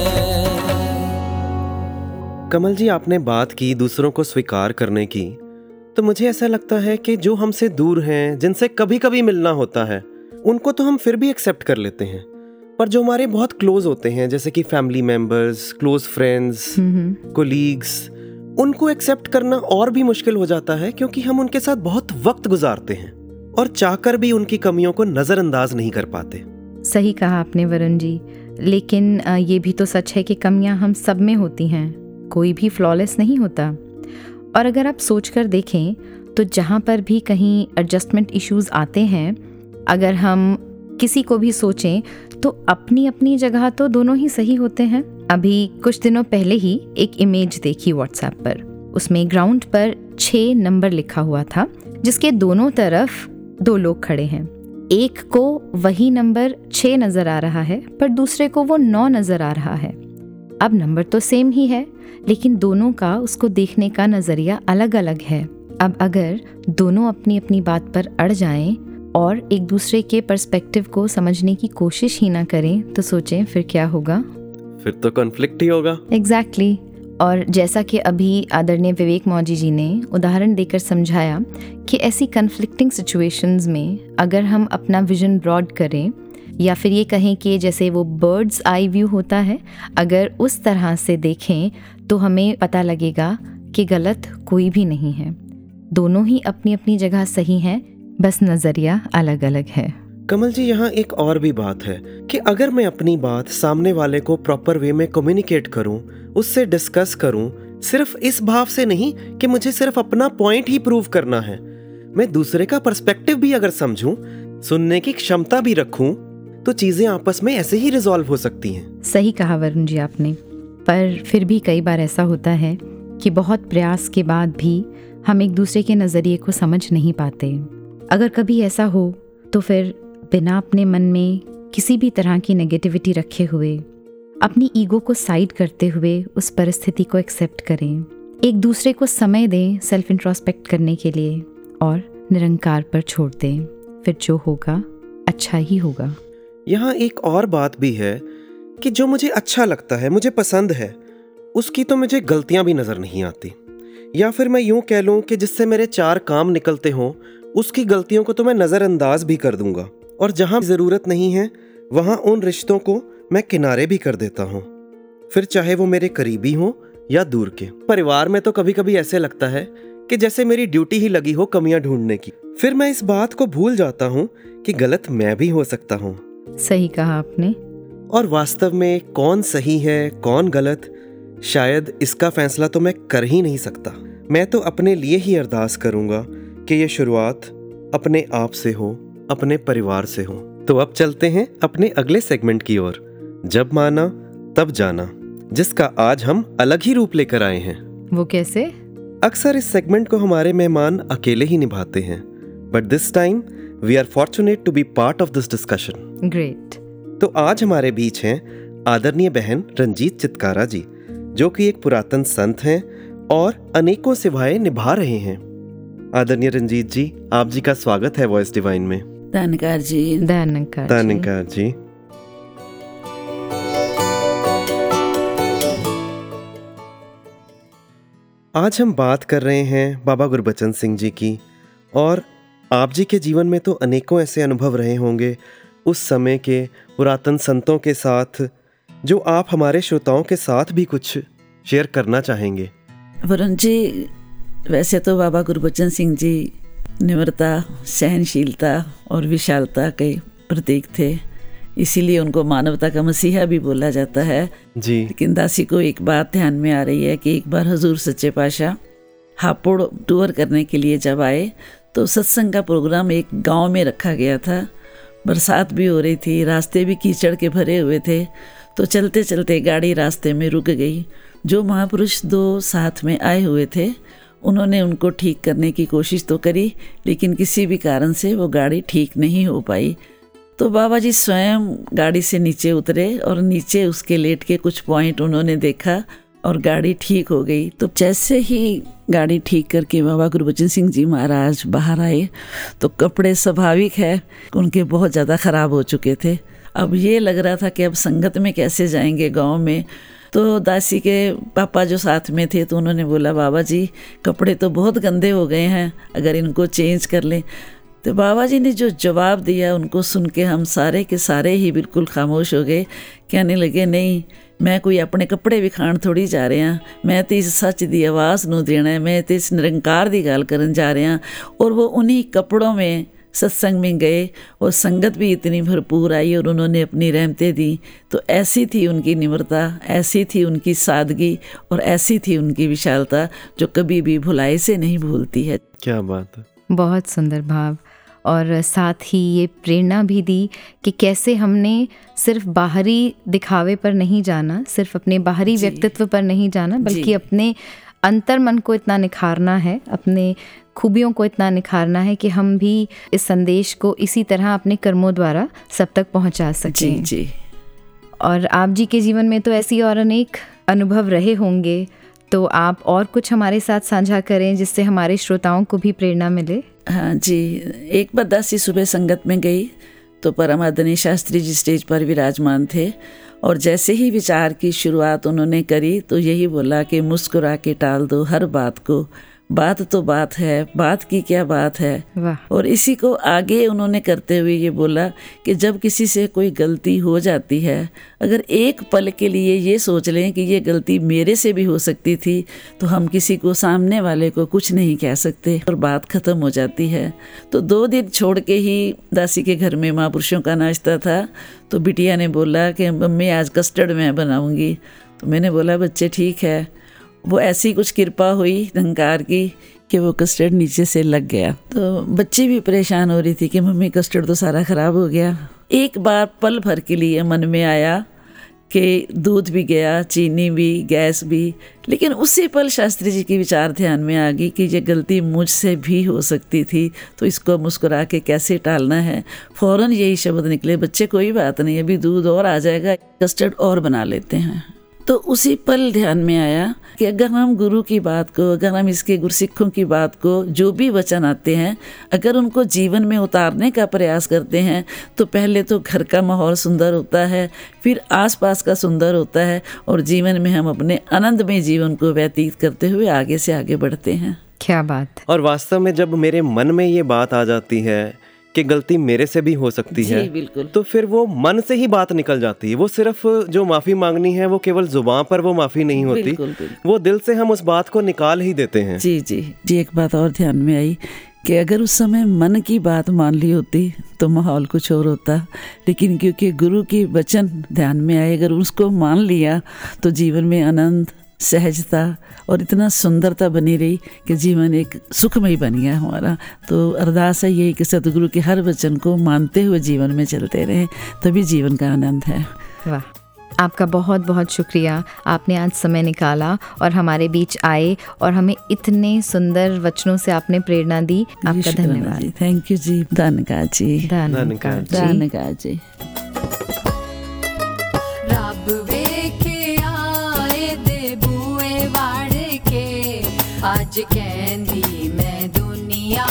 कमल जी आपने बात की दूसरों को स्वीकार करने की तो मुझे ऐसा लगता है कि जो हमसे दूर हैं जिनसे कभी कभी मिलना होता है उनको तो हम फिर भी एक्सेप्ट कर लेते हैं। पर जो हमारे बहुत क्लोज होते हैं जैसे कि family members close friends colleagues उनको एक्सेप्ट करना और भी मुश्किल हो जाता है क्योंकि हम उनके साथ बहुत वक्त गुजारते हैं और चाहकर भी उनकी कमियों को नज़रअंदाज नहीं कर पाते। सही कहा आपने, वरुण जी। लेकिन ये भी तो सच है कि कमियाँ हम सब में होती हैं। कोई भी फ्लॉलेस नहीं होता। और अगर आप सोच कर देखें तो जहाँ पर भी कहीं एडजस्टमेंट इश्यूज़ आते हैं, अगर हम किसी को भी सोचें तो अपनी अपनी जगह तो दोनों ही सही होते हैं। अभी कुछ दिनों पहले ही एक इमेज देखी व्हाट्सएप पर। उसमें ग्राउंड पर छः नंबर लिखा हुआ था, जिसके दोनों तरफ़ दो लोग खड़े हैं। एक को वही नंबर छः नज़र आ रहा है, पर दूसरे को वो नौ नज़र आ रहा है। अब नंबर तो सेम ही है, लेकिन दोनों का उसको देखने का नज़रिया अलग अलग है। अब अगर दोनों अपनी अपनी बात पर अड़ जाएँ और एक दूसरे के पर्सपेक्टिव को समझने की कोशिश ही ना करें तो सोचें फिर क्या होगा? फिर तो कॉन्फ्लिक्ट ही होगा। Exactly exactly. और जैसा कि अभी आदरणीय विवेक मौजी जी ने उदाहरण देकर समझाया कि ऐसी कन्फ्लिक्टिंग सिचुएशंस में अगर हम अपना विजन ब्रॉड करें, या फिर ये कहें कि जैसे वो बर्ड्स आई व्यू होता है, अगर उस तरह से देखें तो हमें पता लगेगा कि गलत कोई भी नहीं है। दोनों ही अपनी अपनी जगह सही हैं, बस नज़रिया अलग अलग है। कमल जी यहाँ एक और भी बात है कि अगर मैं अपनी बात सामने वाले को प्रॉपर वे में कम्युनिकेट करूँ उससे डिस्कस करूँ, सिर्फ़ इस भाव से नहीं कि मुझे सिर्फ़ अपना पॉइंट ही प्रूव करना है। मैं दूसरे का पर्सपेक्टिव भी अगर समझूं, सुनने की क्षमता भी रखूँ, तो चीज़ें आपस में ऐसे ही रिजॉल्व हो सकती हैं। सही कहा वरुण जी आपने पर फिर भी कई बार ऐसा होता है कि बहुत प्रयास के बाद भी हम एक दूसरे के नज़रिए को समझ नहीं पाते। अगर कभी ऐसा हो तो फिर बिना अपने मन में किसी भी तरह की नेगेटिविटी रखे हुए, अपनी ईगो को साइड करते हुए उस परिस्थिति को एक्सेप्ट करें। एक दूसरे को समय दें सेल्फ इंट्रोस्पेक्ट करने के लिए और निरंकार पर छोड़ दें। फिर जो होगा अच्छा ही होगा। यहाँ एक और बात भी है कि जो मुझे अच्छा लगता है, मुझे पसंद है, उसकी तो मुझे गलतियाँ भी नज़र नहीं आती। या फिर मैं यूँ कह लूँ कि जिससे मेरे चार काम निकलते हों, उसकी गलतियों को तो मैं नज़रअंदाज भी कर दूँगा। और जहाँ ज़रूरत नहीं है वहाँ उन रिश्तों को मैं किनारे भी कर देता हूँ। फिर चाहे वो मेरे करीबी हों या दूर के। परिवार में तो कभी कभी ऐसे लगता है कि जैसे मेरी ड्यूटी ही लगी हो कमियाँ ढूँढने की। फिर मैं इस बात को भूल जाता हूँ कि गलत मैं भी हो सकता हूँ। सही कहा आपने। और वास्तव में कौन सही है कौन गलत शायद इसका फैसला तो मैं कर ही नहीं सकता। मैं तो अपने लिए ही अरदास करूँगा कि ये शुरुआत अपने आप से हो। अपने परिवार से हो। तो अब चलते हैं अपने अगले सेगमेंट की ओर। जब माना तब जाना जिसका आज हम अलग ही रूप लेकर आए हैं। वो कैसे? अक्सर इस सेगमेंट को हमारे मेहमान अकेले ही निभाते हैं। But this time we are fortunate to be part of this discussion great तो आज हमारे बीच हैं आदरणीय बहन रंजीत चितकारा जी जो कि एक पुरातन संत हैं और अनेकों सेवाएँ निभा रहे हैं। आदरणीय रंजीत जी आप जी का स्वागत है वॉइस डिवाइन में। धनकार जी। दयानंकार जी। धन्यकार जी। आज हम बात कर रहे हैं बाबा गुरबचन सिंह जी की और आप जी के जीवन में तो अनेकों ऐसे अनुभव रहे होंगे उस समय के पुरातन संतों के साथ जो आप हमारे श्रोताओं के साथ भी कुछ शेयर करना चाहेंगे। वरुण जी वैसे तो बाबा गुरबचन सिंह जी निम्रता सहनशीलता और विशालता के प्रतीक थे। इसीलिए उनको मानवता का मसीहा भी बोला जाता है। जी। लेकिन दासी को एक बात ध्यान में आ रही है कि एक बार हजूर सच्चे पाशाह हापुड़ टूर करने के लिए जब आए तो सत्संग का प्रोग्राम एक गाँव में रखा गया था। बरसात भी हो रही थी रास्ते भी कीचड़ के भरे हुए थे तो चलते चलते गाड़ी रास्ते में रुक गई जो महापुरुष दो साथ में आए हुए थे। उन्होंने उनको ठीक करने की कोशिश तो करी, लेकिन किसी भी कारण से वो गाड़ी ठीक नहीं हो पाई। तो बाबा जी स्वयं गाड़ी से नीचे उतरे और नीचे उसके लेट के कुछ पॉइंट उन्होंने देखा और गाड़ी ठीक हो गई। तो जैसे ही गाड़ी ठीक करके बाबा गुरबचन सिंह जी महाराज बाहर आए तो कपड़े स्वाभाविक है, उनके बहुत ज़्यादा ख़राब हो चुके थे। अब ये लग रहा था कि अब संगत में कैसे जाएँगे गाँव में? तो दासी के पापा जो साथ में थे तो उन्होंने बोला बाबा जी कपड़े तो बहुत गंदे हो गए हैं अगर इनको चेंज कर लें तो बाबा जी ने जो जवाब दिया उनको सुन के हम सारे के सारे ही बिल्कुल खामोश हो गए कहने लगे नहीं मैं कोई अपने कपड़े विखाण थोड़ी जा रहे हैं मैं तो इस सच दी आवाज़ ਨੂੰ ਦੇਣਾ ਹੈ मैं तो इस निरंकार ਦੀ ਗੱਲ ਕਰਨ ਜਾ ਰਿਹਾ और वो उन्हीं कपड़ों में सत्संग में गए और संगत भी इतनी भरपूर आई और उन्होंने अपनी रहमतें दी। तो ऐसी थी उनकी निम्रता ऐसी थी उनकी सादगी और ऐसी थी उनकी विशालता जो कभी भी भुलाई से नहीं भूलती है। क्या बात है। बहुत सुंदर भाव और साथ ही ये प्रेरणा भी दी कि कैसे हमने सिर्फ़ बाहरी दिखावे पर नहीं जाना सिर्फ़ अपने बाहरी व्यक्तित्व पर नहीं जाना बल्कि अपने अंतर मन को इतना निखारना है अपने खूबियों को इतना निखारना है कि हम भी इस संदेश को इसी तरह अपने कर्मों द्वारा सब तक पहुँचा सकें। जी। जी और आप जी के जीवन में तो ऐसी और अनेक अनुभव रहे होंगे तो आप और कुछ हमारे साथ साझा करें जिससे हमारे श्रोताओं को भी प्रेरणा मिले। हाँ जी एक बार दासी सुबह संगत में गई तो परमादनी शास्त्री जी स्टेज पर विराजमान थे और जैसे ही विचार की शुरुआत उन्होंने करी तो यही बोला कि मुस्कुरा के टाल दो हर बात को। बात तो बात है बात की क्या बात है? और इसी को आगे उन्होंने करते हुए ये बोला कि जब किसी से कोई गलती हो जाती है अगर एक पल के लिए ये सोच लें कि ये गलती मेरे से भी हो सकती थी तो हम किसी को सामने वाले को कुछ नहीं कह सकते और बात ख़त्म हो जाती है। तो दो दिन छोड़ के ही दासी के घर में महापुरुषों का नाश्ता था तो बिटिया ने बोला कि मम्मी आज कस्टर्ड मैं बनाऊँगी। तो मैंने बोला बच्चे ठीक है। वो ऐसी कुछ कृपा हुई निरंकार की कि वो कस्टर्ड नीचे से लग गया। तो बच्ची भी परेशान हो रही थी कि मम्मी, कस्टर्ड तो सारा ख़राब हो गया। एक बार पल भर के लिए मन में आया कि दूध भी गया, चीनी भी, गैस भी, लेकिन उसी पल शास्त्री जी की विचार ध्यान में आ गई कि ये गलती मुझसे भी हो सकती थी तो इसको मुस्कुरा के कैसे टालना है? फ़ौरन यही शब्द निकले, बच्चे, कोई बात नहीं, अभी दूध और आ जाएगा, कस्टर्ड और बना लेते हैं। तो उसी पल ध्यान में आया कि अगर हम गुरु की बात को अगर हम इसके गुरसिखों की बात को जो भी वचन आते हैं अगर उनको जीवन में उतारने का प्रयास करते हैं तो पहले तो घर का माहौल सुंदर होता है फिर आसपास का सुंदर होता है और जीवन में हम अपने आनंदमय जीवन को व्यतीत करते हुए आगे से आगे बढ़ते हैं। क्या बात और वास्तव में जब मेरे मन में ये बात आ जाती है कि गलती मेरे से भी हो सकती है बिल्कुल। तो फिर वो मन से ही बात निकल जाती है। वो सिर्फ़ जो माफ़ी मांगनी है वो केवल ज़ुबान पर वो माफ़ी नहीं होती। बिल्कुल, बिल्कुल। वो दिल से हम उस बात को निकाल ही देते हैं। जी जी। जी एक बात और ध्यान में आई कि अगर उस समय मन की बात मान ली होती तो माहौल कुछ और होता। लेकिन क्योंकि गुरु की वचन ध्यान में आए अगर उसको मान लिया तो जीवन में आनंद सहजता और इतना सुंदरता बनी रही कि जीवन एक सुखमय बन गया हमारा। तो अरदास है यही कि सतगुरु के हर वचन को मानते हुए जीवन में चलते रहें तभी जीवन का आनंद है। वाह। आपका बहुत बहुत शुक्रिया। आपने आज समय निकाला और हमारे बीच आए और हमें इतने सुंदर वचनों से आपने प्रेरणा दी। आपका धन्यवाद। थैंक यू जी। धन्यवाद जी। धन्यवाद जी। धन्यवाद जी। आज कहती मैं दुनिया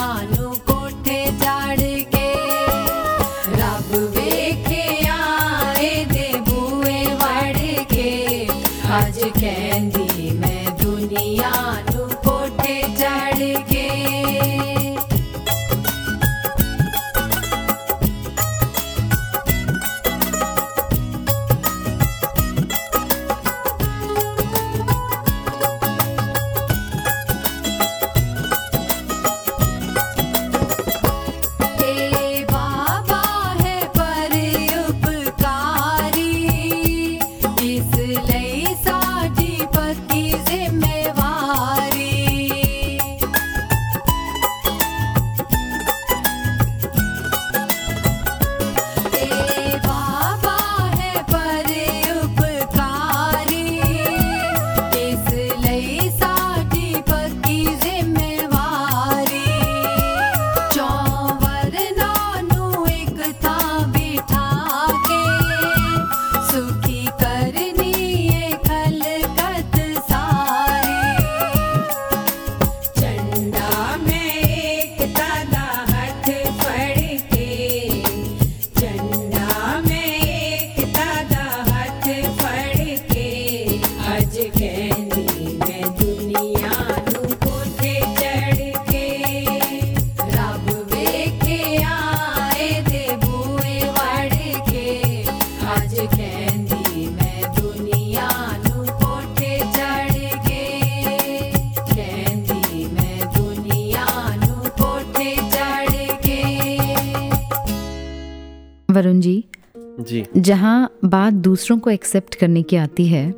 जहाँ बात दूसरों को एक्सेप्ट करने की आती है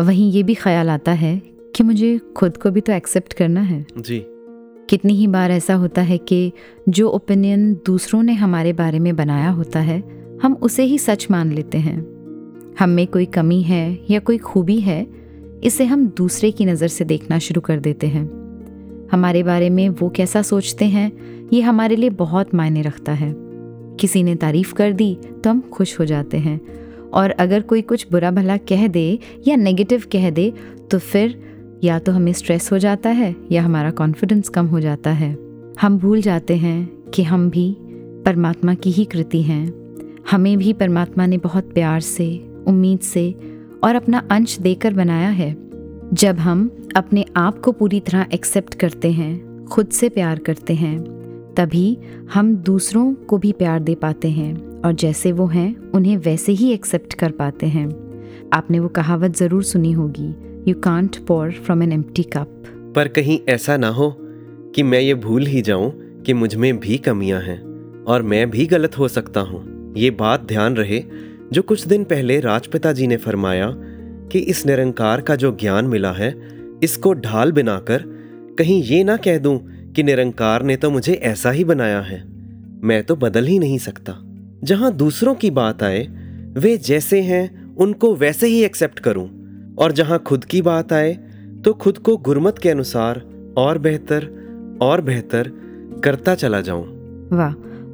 वहीं ये भी ख्याल आता है कि मुझे खुद को भी तो एक्सेप्ट करना है। जी। कितनी ही बार ऐसा होता है कि जो ओपिनियन दूसरों ने हमारे बारे में बनाया होता है हम उसे ही सच मान लेते हैं। हम में कोई कमी है या कोई खूबी है इसे हम दूसरे की नज़र से देखना शुरू कर देते हैं। हमारे बारे में वो कैसा सोचते हैं ये हमारे लिए बहुत मायने रखता है। किसी ने तारीफ़ कर दी तो हम खुश हो जाते हैं। और अगर कोई कुछ बुरा भला कह दे या नेगेटिव कह दे तो फिर या तो हमें स्ट्रेस हो जाता है या हमारा कॉन्फिडेंस कम हो जाता है। हम भूल जाते हैं कि हम भी परमात्मा की ही कृति हैं। हमें भी परमात्मा ने बहुत प्यार से, उम्मीद से और अपना अंश देकर बनाया है। जब हम अपने आप को पूरी तरह एक्सेप्ट करते हैं, खुद से प्यार करते हैं तभी हम दूसरों को भी प्यार दे पाते हैं और जैसे वो हैं, उन्हें वैसे ही एक्सेप्ट कर पाते हैं। आपने वो कहावत ज़रूर सुनी होगी you can't pour from an empty cup पर कहीं ऐसा ना हो कि मैं ये भूल ही जाऊँ कि मुझमें भी कमियाँ हैं और मैं भी गलत हो सकता हूँ। ये बात ध्यान रहे, जो कुछ दिन पहले राजपिता जी ने फरमाया कि इस निरंकार का जो ज्ञान मिला है, इसको ढाल बनाकर कहीं ये ना कह दूँ कि निरंकार ने तो मुझे ऐसा ही बनाया है। मैं तो बदल ही नहीं सकता। जहाँ दूसरों की बात आए, वे जैसे हैं, उनको वैसे ही एक्सेप्ट करूँ। और जहाँ खुद की बात आए तो खुद को गुरमत के अनुसार और बेहतर और बेहतर करता चला जाऊँ। वाह,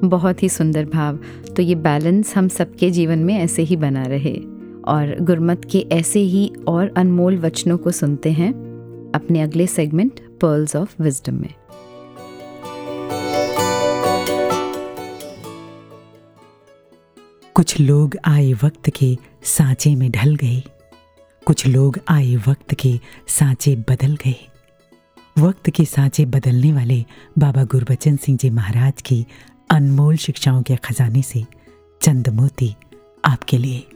बहुत ही सुंदर भाव। तो ये बैलेंस हम सबके जीवन में ऐसे ही बना रहे। और गुरमत के ऐसे ही और अनमोल वचनों को सुनते हैं अपने अगले सेगमेंट पर्ल्स ऑफ़ विजडम में। कुछ लोग आए वक्त के सांचे में ढल गए। कुछ लोग आए वक्त के सांचे बदल गए। वक्त के सांचे बदलने वाले बाबा गुरबचन सिंह जी महाराज की अनमोल शिक्षाओं के खजाने से चंद मोती आपके लिए।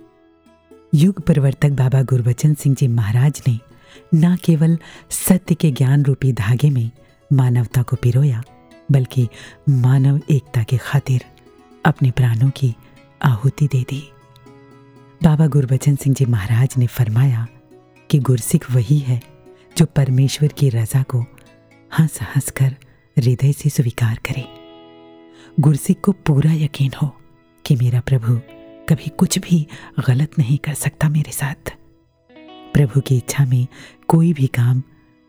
युग परिवर्तक बाबा गुरबचन सिंह जी महाराज ने न केवल सत्य के ज्ञान रूपी धागे में मानवता को पिरोया, बल्कि मानव एकता के खातिर अपने प्राणों की आहुति दे दी। बाबा गुरबचन सिंह जी महाराज ने फरमाया कि गुरसिख वही है जो परमेश्वर की रजा को हंस हंस कर हृदय से स्वीकार करे। गुरसिख को पूरा यकीन हो कि मेरा प्रभु कभी कुछ भी गलत नहीं कर सकता मेरे साथ। प्रभु की इच्छा में कोई भी काम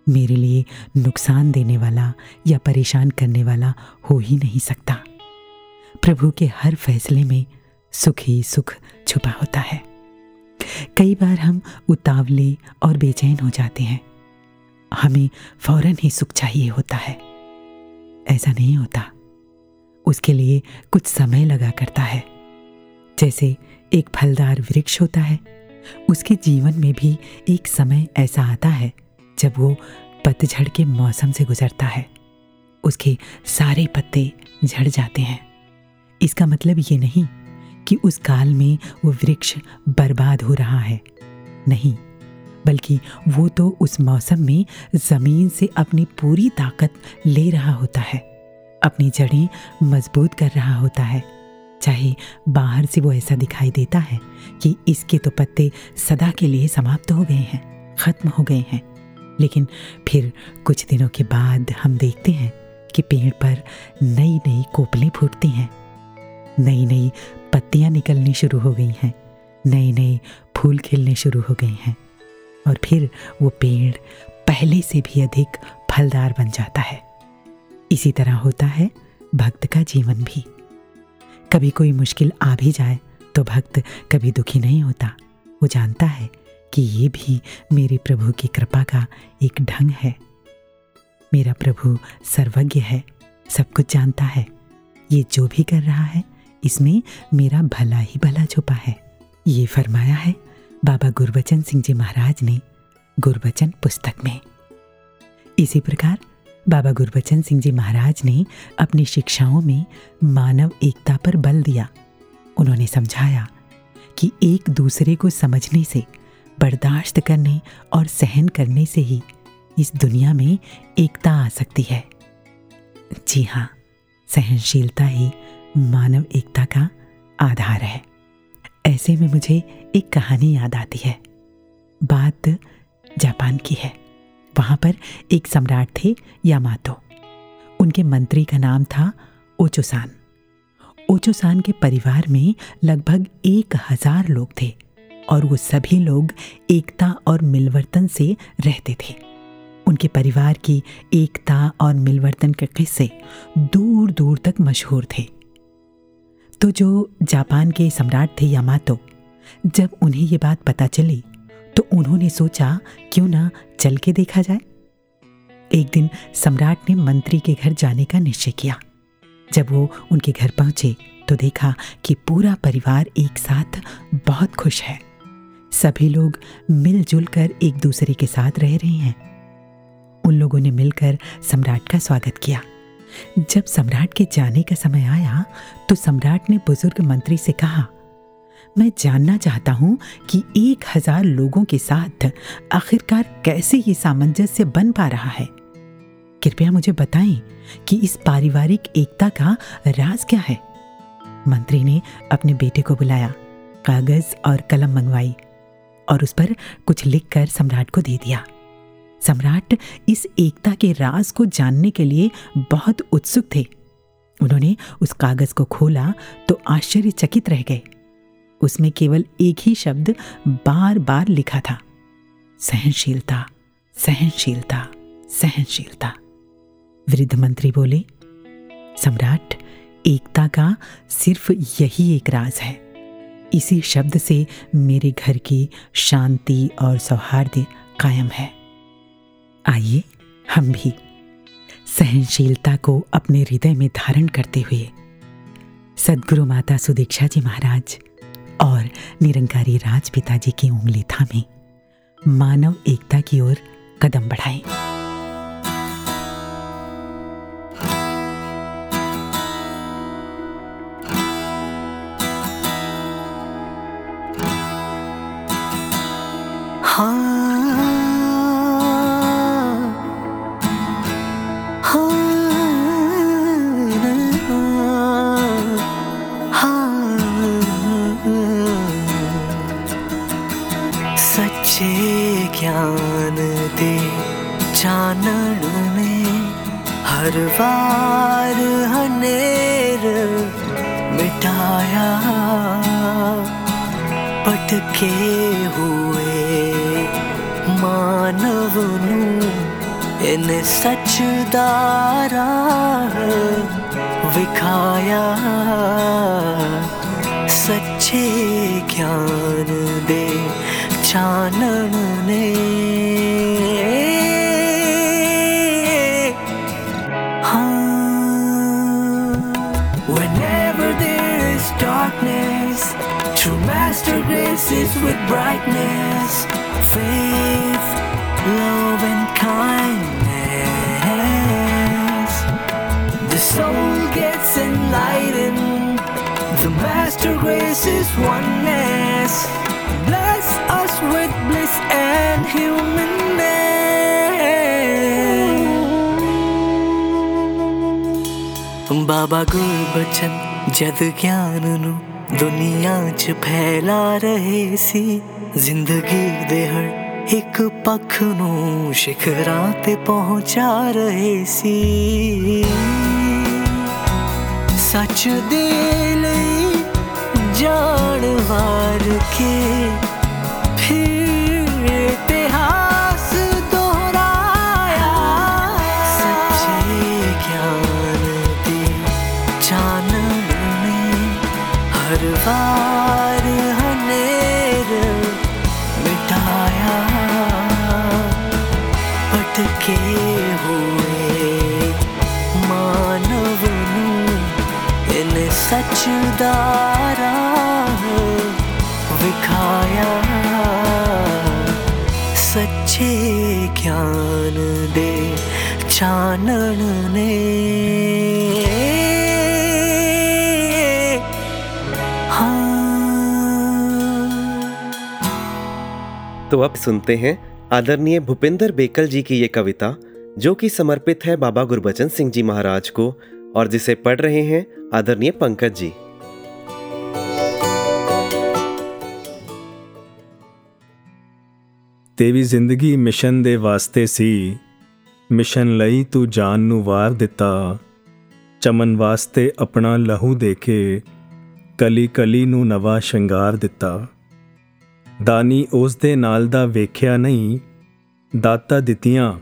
मेरे लिए नुकसान देने वाला या परेशान करने वाला हो ही नहीं सकता। प्रभु के हर फैसले में सुख ही सुख छुपा होता है। कई बार हम उतावले और बेचैन हो जाते हैं। हमें फ़ौरन ही सुख चाहिए होता है। ऐसा नहीं होता। उसके लिए कुछ समय लगा करता है। जैसे एक फलदार वृक्ष होता है, उसके जीवन में भी एक समय ऐसा आता है, जब वो पतझड़ के मौसम से गुजरता है। उसके सारे पत्ते झड़ जाते हैं। इसका मतलब ये नहीं कि उस काल में वो वृक्ष बर्बाद हो रहा है। नहीं, बल्कि वो तो उस मौसम में ज़मीन से अपनी पूरी ताकत ले रहा होता है, अपनी जड़ें मज़बूत कर रहा होता है। चाहे बाहर से वो ऐसा दिखाई देता है कि इसके तो पत्ते सदा के लिए समाप्त हो गए हैं, खत्म हो गए हैं। लेकिन फिर कुछ दिनों के बाद हम देखते हैं कि पेड़ पर नई नई कोपलें फूटती हैं। नई नई पत्तियाँ निकलनी शुरू हो गई हैं नए नए फूल खिलने शुरू हो गए हैं। और फिर वो पेड़ पहले से भी अधिक फलदार बन जाता है। इसी तरह होता है भक्त का जीवन भी। कभी कोई मुश्किल आ भी जाए तो भक्त कभी दुखी नहीं होता। वो जानता है कि ये भी मेरे प्रभु की कृपा का एक ढंग है। मेरा प्रभु सर्वज्ञ है, सब कुछ जानता है। ये जो भी कर रहा है इसमें मेरा भला ही भला छुपा है। ये फरमाया है, बाबा गुरबचन सिंह जी महाराज ने गुरबचन पुस्तक में। इसी प्रकार, बाबा गुरबचन सिंह जी महाराज ने अपनी शिक्षाओं में मानव एकता पर बल दिया। उन्होंने समझाया कि एक दूसरे को समझने से, बर्दाश्त करने और सहन करने से ही इस दुनिया में एकता आ सकती है। जी हाँ सहनशीलता ही मानव एकता का आधार है। ऐसे में मुझे एक कहानी याद आती है। बात जापान की है। वहाँ पर एक सम्राट थे यामातो। उनके मंत्री का नाम था ओचोसान। ओचोसान के परिवार में लगभग एक हज़ार लोग थे और वो सभी लोग एकता और मिलवर्तन से रहते थे। उनके परिवार की एकता और मिलवर्तन के किस्से दूर दूर तक मशहूर थे। तो जो जापान के सम्राट थे यामातो, जब उन्हें ये बात पता चली तो उन्होंने सोचा, क्यों ना चल के देखा जाए। एक दिन सम्राट ने मंत्री के घर जाने का निश्चय किया। जब वो उनके घर पहुँचे तो देखा कि पूरा परिवार एक साथ बहुत खुश है। सभी लोग मिलजुल कर एक दूसरे के साथ रह रहे हैं। उन लोगों ने मिलकर सम्राट का स्वागत किया। जब सम्राट के जाने का समय आया तो सम्राट ने बुज़ुर्ग मंत्री से कहा, मैं जानना चाहता हूँ कि एक हज़ार लोगों के साथ आखिरकार कैसे ये सामंजस्य बन पा रहा है। कृपया मुझे बताएँ कि इस पारिवारिक एकता का राज क्या है? मंत्री ने अपने बेटे को बुलाया, कागज़ और कलम मंगवाई और उस पर कुछ लिखकर सम्राट को दे दिया। सम्राट इस एकता के राज को जानने के लिए बहुत उत्सुक थे। उन्होंने उस कागज़ को खोला तो आश्चर्यचकित रह गए। उसमें केवल एक ही शब्द बार बार लिखा था। सहनशीलता सहनशीलता सहनशीलता। वृद्ध मंत्री बोले, सम्राट, एकता का सिर्फ़ यही एक राज है। इसी शब्द से मेरे घर की शांति और सौहार्द कायम है। आइए, हम भी सहनशीलता को अपने हृदय में धारण करते हुए सदगुरु माता सुदीक्षा जी महाराज और निरंकारी राज पिताजी की उंगली थामे मानव एकता की ओर कदम बढ़ाएँ। ਵਿਖਾਇਆ ਸੱਚੇ ਗਿਆਨ ਦੇ ਚਾਨਣ ਨੇ ਹਾਂ Whenever there is darkness, true master graces with brightness, master graces oneness. Bless us with bliss and humanness. ਬਾਬਾ ਗੁਰਬਚਨ ਜਦ ਗਿਆਨ ਨੂੰ ਦੁਨੀਆ 'ਚ ਫੈਲਾ ਰਹੇ ਸੀ ਜ਼ਿੰਦਗੀ ਦੇ ਹਰ ਇੱਕ ਪੱਖ ਨੂੰ ਸਿਖਰਾਂ ਤੇ ਪਹੁੰਚਾ ਰਹੇ ਸੀ ਸੱਚ ਦੇ ਲਈ जानवर के फिर इतिहास दोहराया। सच्चे ज्ञान दी जानन में हर बार हनेर मिटाया। पटके हुए मानव इन सचदारा सिखाया सच्चे ज्ञान दे चानन ने। हाँ। तो अब सुनते हैं आदरणीय भूपेंद्र बेकल जी की ये कविता, जो कि समर्पित है बाबा गुरबचन सिंह जी महाराज को, और जिसे पढ़ रहे हैं आदरणीय पंकज जी। ਤੇਰੀ ਜ਼ਿੰਦਗੀ ਮਿਸ਼ਨ ਦੇ ਵਾਸਤੇ ਸੀ। ਮਿਸ਼ਨ ਲਈ ਤੂੰ ਜਾਨ ਨੂੰ ਵਾਰ ਦਿੱਤਾ। ਚਮਨ ਵਾਸਤੇ ਆਪਣਾ ਲਹੂ ਦੇ ਕੇ ਕਲੀ ਕਲੀ ਨੂੰ ਨਵਾਂ ਸ਼ਿੰਗਾਰ ਦਿੱਤਾ। ਦਾਨੀ ਉਸ ਦੇ ਨਾਲ ਦਾ ਵੇਖਿਆ ਨਹੀਂ। ਦਾਤਾ ਦਿੱਤੀਆਂ,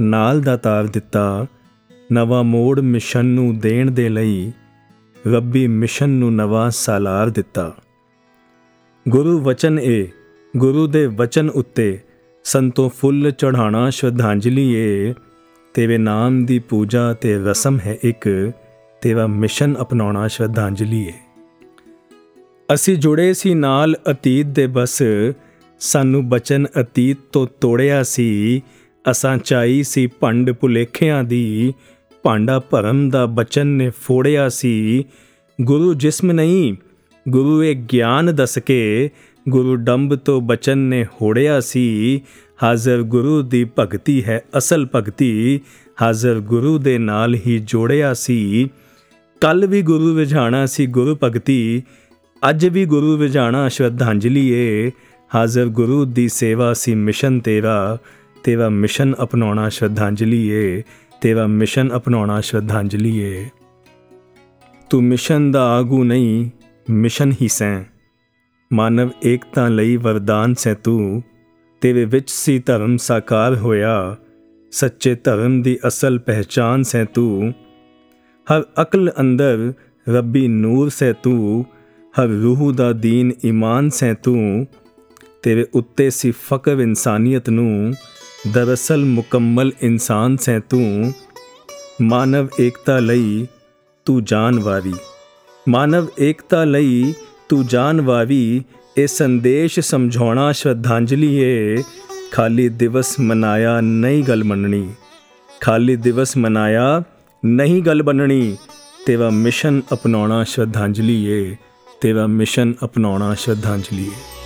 ਨਾਲ ਦਾ ਤਾਰ ਦਿੱਤਾ। ਨਵਾਂ ਮੋੜ ਮਿਸ਼ਨ ਨੂੰ ਦੇਣ ਦੇ ਲਈ ਰੱਬੀ ਮਿਸ਼ਨ ਨੂੰ ਨਵਾਂ ਸਾਲਾਰ ਦਿੱਤਾ। ਗੁਰੂ ਵਚਨ ਏ। ਗੁਰੂ ਦੇ ਵਚਨ ਉੱਤੇ ਸੰਤੋ ਫੁੱਲ ਚੜਾਣਾ ਸ਼ਰਧਾਂਜਲੀ ਏ। ਤੇਰੇ ਨਾਮ ਦੀ ਪੂਜਾ ਤੇ ਰਸਮ ਹੈ ਇੱਕ, ਤੇਰਾ ਮਿਸ਼ਨ ਅਪਣਾਉਣਾ ਸ਼ਰਧਾਂਜਲੀ ਏ। ਅਸੀਂ ਜੁੜੇ ਸੀ ਨਾਲ ਅਤੀਤ ਦੇ ਬਸ, ਸਾਨੂੰ ਬਚਨ ਅਤੀਤ ਤੋਂ ਤੋੜਿਆ ਸੀ। ਅਸਾਂ ਚਾਈ ਸੀ ਭੰਡ ਭੁਲੇਖਿਆਂ ਦੀ, ਭਾਂਡਾ ਭਰਮ ਦਾ ਬਚਨ ਨੇ ਫੋੜਿਆ ਸੀ। ਗੁਰੂ ਜਿਸਮ ਨਹੀਂ, ਗੁਰੂ ਇਹ ਗਿਆਨ ਦੱਸ ਕੇ ਗੁਰੂ ਡੰਬ ਤੋਂ ਬਚਨ ਨੇ ਹੋੜਿਆ ਸੀ। ਹਾਜ਼ਰ ਗੁਰੂ ਦੀ ਭਗਤੀ ਹੈ ਅਸਲ ਭਗਤੀ। ਹਾਜ਼ਰ ਗੁਰੂ ਦੇ ਨਾਲ ਹੀ ਜੋੜਿਆ ਸੀ। ਕੱਲ ਵੀ ਗੁਰੂ ਵਿਝਾਣਾ ਸੀ ਗੁਰੂ ਭਗਤੀ। ਅੱਜ ਵੀ ਗੁਰੂ ਵਿਝਾਣਾ ਸ਼ਰਧਾਂਜਲੀ ਏ। ਹਾਜ਼ਰ ਗੁਰੂ ਦੀ ਸੇਵਾ ਸੀ ਮਿਸ਼ਨ ਤੇਰਾ। ਤੇਰਾ ਮਿਸ਼ਨ ਅਪਣਾਉਣਾ ਸ਼ਰਧਾਂਜਲੀ ਏ। ਤੇਰਾ ਮਿਸ਼ਨ ਅਪਣਾਉਣਾ ਸ਼ਰਧਾਂਜਲੀ ਏ। ਤੂੰ ਮਿਸ਼ਨ ਦਾ ਆਗੂ ਨਹੀਂ, ਮਿਸ਼ਨ ਹੀ ਸੈਂ। ਮਾਨਵ ਏਕਤਾ ਲਈ ਵਰਦਾਨ ਸੈਂ ਤੂੰ, ਤੇਰੇ ਵਿੱਚ ਸੀ ਧਰਮ ਸਾਕਾਰ ਹੋਇਆ, ਸੱਚੇ ਧਰਮ ਦੀ ਅਸਲ ਪਹਿਚਾਨ ਸੈਂ ਤੂੰ। ਹਰ ਅਕਲ ਅੰਦਰ ਰੱਬੀ ਨੂਰ ਸੈਂ ਤੂੰ, ਹਰ ਰੂਹ ਦਾ ਦੀਨ ਈਮਾਨ ਸੈਂ ਤੂੰ। ਤੇਰੇ ਉੱਤੇ ਸੀ ਫਕਰ ਇਨਸਾਨੀਅਤ ਨੂੰ, ਦਰਅਸਲ ਮੁਕੰਮਲ ਇਨਸਾਨ ਸੈਂ ਤੂੰ। ਮਾਨਵ ਏਕਤਾ ਲਈ ਤੂੰ ਜਾਨ ਵਾਰੀ, ਮਾਨਵ ਏਕਤਾ ਲਈ ਤੂੰ ਜਾਨ ਵਾਰੀ ਇਹ ਸੰਦੇਸ਼ ਸਮਝਾਉਣਾ ਸ਼ਰਧਾਂਜਲੀ ਏ। ਖਾਲੀ ਦਿਵਸ ਮਨਾਇਆ ਨਹੀਂ ਗੱਲ ਮੰਨਣੀ। ਖਾਲੀ ਦਿਵਸ ਮਨਾਇਆ ਨਹੀਂ ਗੱਲ ਬੰਨਣੀ। ਤੇਰਾ ਮਿਸ਼ਨ ਅਪਣਾਉਣਾ ਸ਼ਰਧਾਂਜਲੀ ਏ। ਤੇਰਾ ਮਿਸ਼ਨ ਅਪਣਾਉਣਾ ਸ਼ਰਧਾਂਜਲੀ ਏ।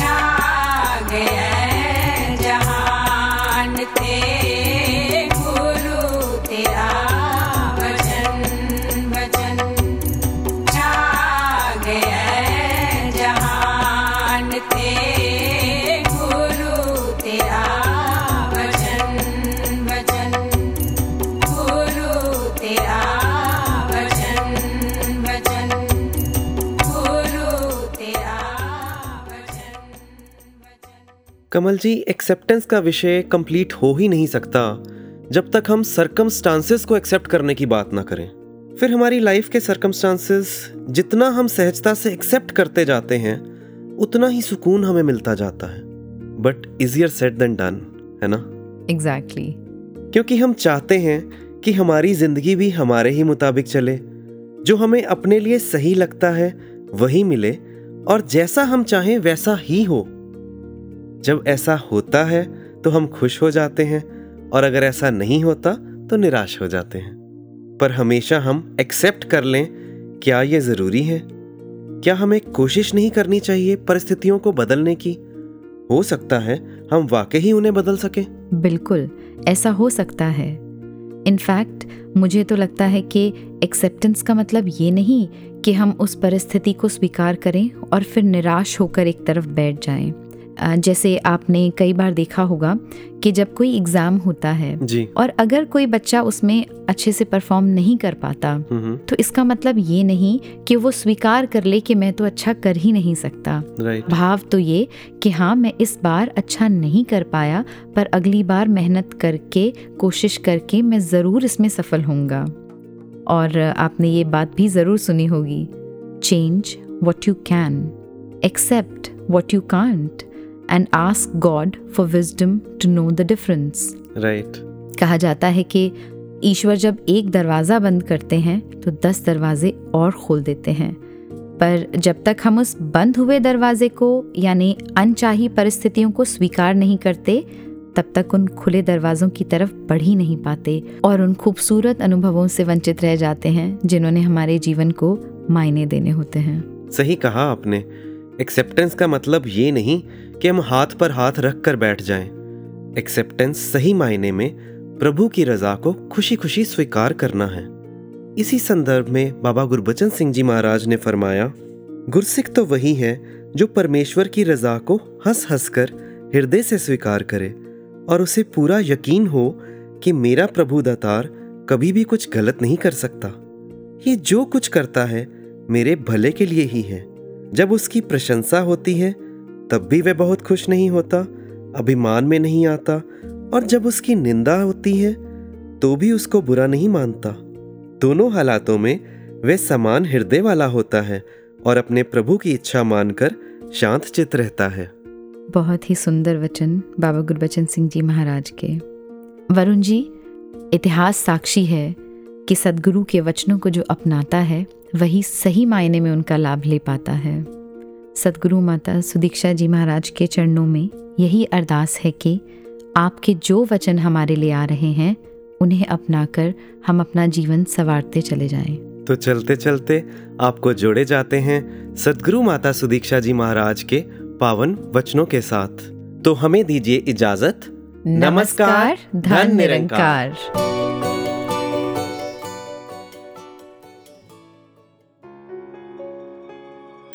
जागया। कमल जी एक्सेप्टेंस का विषय कंप्लीट हो ही नहीं सकता जब तक हम सरकमस्टांसेस को एक्सेप्ट करने की बात ना करें। फिर हमारी लाइफ के सरकमस्टांसेस जितना हम सहजता से एक्सेप्ट करते जाते हैं उतना ही सुकून हमें मिलता जाता है। But easier said than done है ना? Exactly exactly. क्योंकि हम चाहते हैं कि हमारी ज़िंदगी भी हमारे ही मुताबिक चले। जो हमें अपने लिए सही लगता है वही मिले और जैसा हम चाहें वैसा ही हो। जब ऐसा होता है तो हम खुश हो जाते हैं, और अगर ऐसा नहीं होता तो निराश हो जाते हैं। पर हमेशा हम एक्सेप्ट कर लें, क्या ये ज़रूरी है? क्या हमें कोशिश नहीं करनी चाहिए परिस्थितियों को बदलने की? हो सकता है हम वाकई ही उन्हें बदल सकें। बिल्कुल, ऐसा हो सकता है। इनफैक्ट मुझे तो लगता है कि एक्सेप्टेंस का मतलब ये नहीं कि हम उस परिस्थिति को स्वीकार करें और फिर निराश होकर एक तरफ़ बैठ जाएँ। जैसे आपने कई बार देखा होगा कि जब कोई एग्ज़ाम होता है जी। और अगर कोई बच्चा उसमें अच्छे से परफॉर्म नहीं कर पाता तो इसका मतलब ये नहीं कि वो स्वीकार कर ले कि मैं तो अच्छा कर ही नहीं सकता। भाव तो ये कि हाँ मैं इस बार अच्छा नहीं कर पाया पर अगली बार मेहनत करके कोशिश करके मैं ज़रूर इसमें सफल होऊँगा। और आपने ये बात भी ज़रूर सुनी होगी change what you can accept what you can't and ask God for wisdom to know the difference. Right कहा जाता है कि ईश्वर जब एक दरवाज़ा बंद करते हैं तो दस दरवाजे और खोल देते हैं। पर जब तक हम उस बंद हुए दरवाजे को यानी अनचाही परिस्थितियों को स्वीकार नहीं करते तब तक उन खुले दरवाज़ों की तरफ़ बढ़ ही नहीं पाते और उन खूबसूरत अनुभवों से वंचित रह जाते हैं जिन्होंने हमारे जीवन को मायने देने होते हैं। सही कहा आपने। एक्सेप्टेंस का मतलब ये नहीं कि हम हाथ पर हाथ रख कर बैठ जाएँ। एक्सेप्टेंस सही मायने में प्रभु की रजा को खुशी खुशी स्वीकार करना है। इसी संदर्भ में बाबा गुरबचन सिंह जी महाराज ने फरमाया, गुरसिख तो वही है जो परमेश्वर की रजा को हंस हंस कर हृदय से स्वीकार करे और उसे पूरा यकीन हो कि मेरा प्रभु दातार कभी भी कुछ गलत नहीं कर सकता। ये जो कुछ करता है, मेरे भले के लिए ही है। जब उसकी प्रशंसा होती है, तब भी वह बहुत खुश नहीं होता, अभिमान में नहीं आता और जब उसकी निंदा होती है तो भी उसको बुरा नहीं मानता। दोनों हालातों में वह समान हृदय वाला होता है और अपने प्रभु की इच्छा मानकर शांत चित रहता है। बहुत ही सुंदर वचन बाबा गुरबचन सिंह जी महाराज के। वरुण जी, इतिहास साक्षी है कि सदगुरु के वचनों को जो अपनाता है वही सही मायने में उनका लाभ ले पाता है। सदगुरु माता सुदीक्षा जी महाराज के चरणों में यही अरदास है कि आपके जो वचन हमारे लिए आ रहे हैं उन्हें अपनाकर हम अपना जीवन संवारते चले जाएँ। तो चलते चलते आपको जोड़े जाते हैं सदगुरु माता सुदीक्षा जी महाराज के पावन वचनों के साथ। तो हमें दीजिए इजाज़त। नमस्कार धन निरंकार।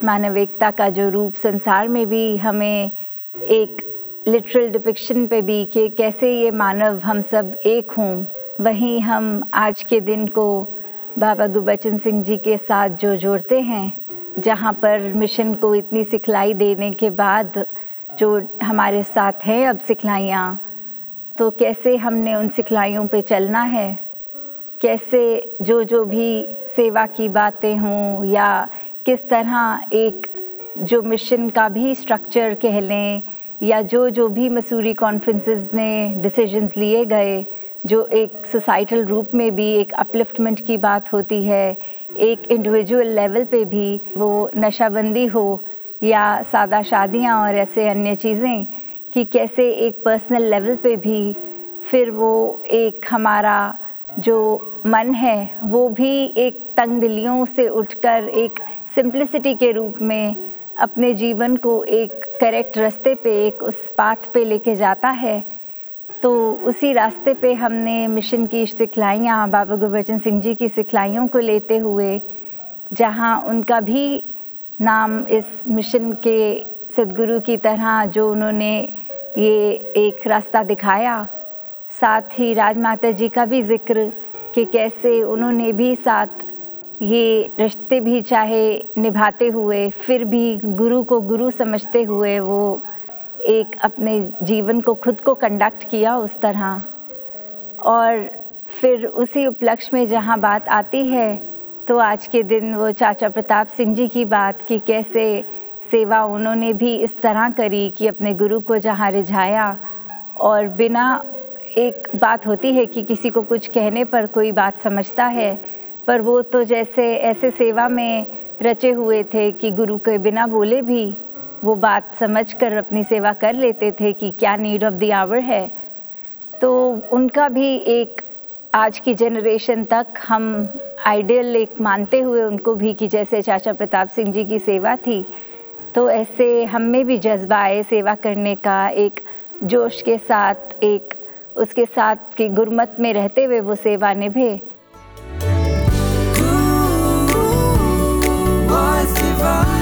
मानविकता का जो रूप संसार में भी हमें एक लिटरल डिपिक्शन पे भी कि कैसे ये मानव हम सब एक हों, वहीं हम आज के दिन को बाबा गुरबचन सिंह जी के साथ जो जोड़ते हैं, जहाँ पर मिशन को इतनी सिखलाई देने के बाद जो हमारे साथ हैं अब सिखलाइयाँ तो कैसे हमने उन सिखलाइयों पे चलना है? कैसे जो जो भी सेवा की बातें हों या किस तरह एक जो मिशन का भी स्ट्रक्चर कह लें या जो जो भी मसूरी कॉन्फ्रेंसेस में डिसीजंस लिए गए, जो एक सोसाइटल रूप में भी एक अपलिफ्टमेंट की बात होती है, एक इंडिविजुअल लेवल पे भी वो नशाबंदी हो या सादा शादियाँ और ऐसे अन्य चीज़ें कि कैसे एक पर्सनल लेवल पे भी फिर वो एक हमारा जो मन है, वो भी एक तंग दिलियों से उठकर एक सिंप्लिसिटी के रूप में अपने जीवन को एक करेक्ट रास्ते पे, एक उस पाथ पे लेके जाता है तो उसी रास्ते पे हमने मिशन की सिखलाइयाँ, बाबा गुरबचन सिंह जी की सिखलाइयों को लेते हुए, जहाँ उनका भी नाम इस मिशन के सदगुरु की तरह जो उन्होंने ये एक रास्ता दिखाया, साथ ही राजमाता जी का भी ज़िक्र कि कैसे उन्होंने भी साथ ये रिश्ते भी चाहे निभाते हुए, फिर भी गुरु को गुरु समझते हुए वो एक अपने जीवन को खुद को कंडक्ट किया उस तरह। और फिर उसी उपलक्ष्य में जहाँ बात आती है तो आज के दिन वो चाचा प्रताप सिंह जी की बात कि कैसे सेवा उन्होंने भी इस तरह करी कि अपने गुरु को जहाँ रिझाया। और बिना एक बात होती है कि किसी को कुछ कहने पर कोई बात समझता है पर वो तो जैसे ऐसे सेवा में रचे हुए थे कि गुरु के बिना बोले भी वो बात समझ कर अपनी सेवा कर लेते थे कि क्या नीड ऑफ़ द आवर है। तो उनका भी एक आज की जनरेशन तक हम आइडियल एक मानते हुए उनको भी कि जैसे चाचा प्रताप सिंह जी की सेवा थी तो ऐसे हम में भी जज्बा आए सेवा करने का, एक जोश के साथ, एक उसके साथ कि गुरमत में रहते हुए वो सेवा निभे। give